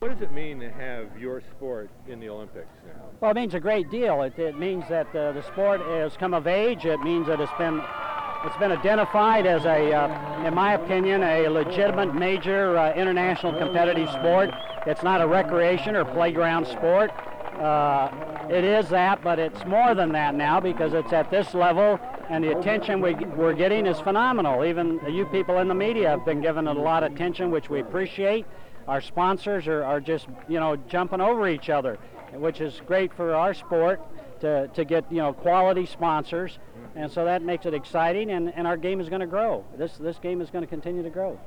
What does it mean to have your sport in the Olympics now? Well, it means a great deal. It, it means that uh, the sport has come of age. It means that it's been it's been identified as a, uh, in my opinion, a legitimate major uh, international competitive sport. It's not a recreation or playground sport. Uh, it is that, but it's more than that now because it's at this level, and the attention we, we're getting is phenomenal. Even you people in the media have been given a lot of attention, which we appreciate. Our sponsors are, are just, you know, jumping over each other, which is great for our sport to, to get, you know, quality sponsors. And so that makes it exciting, and, and our game is going to grow. This, this game is going to continue to grow.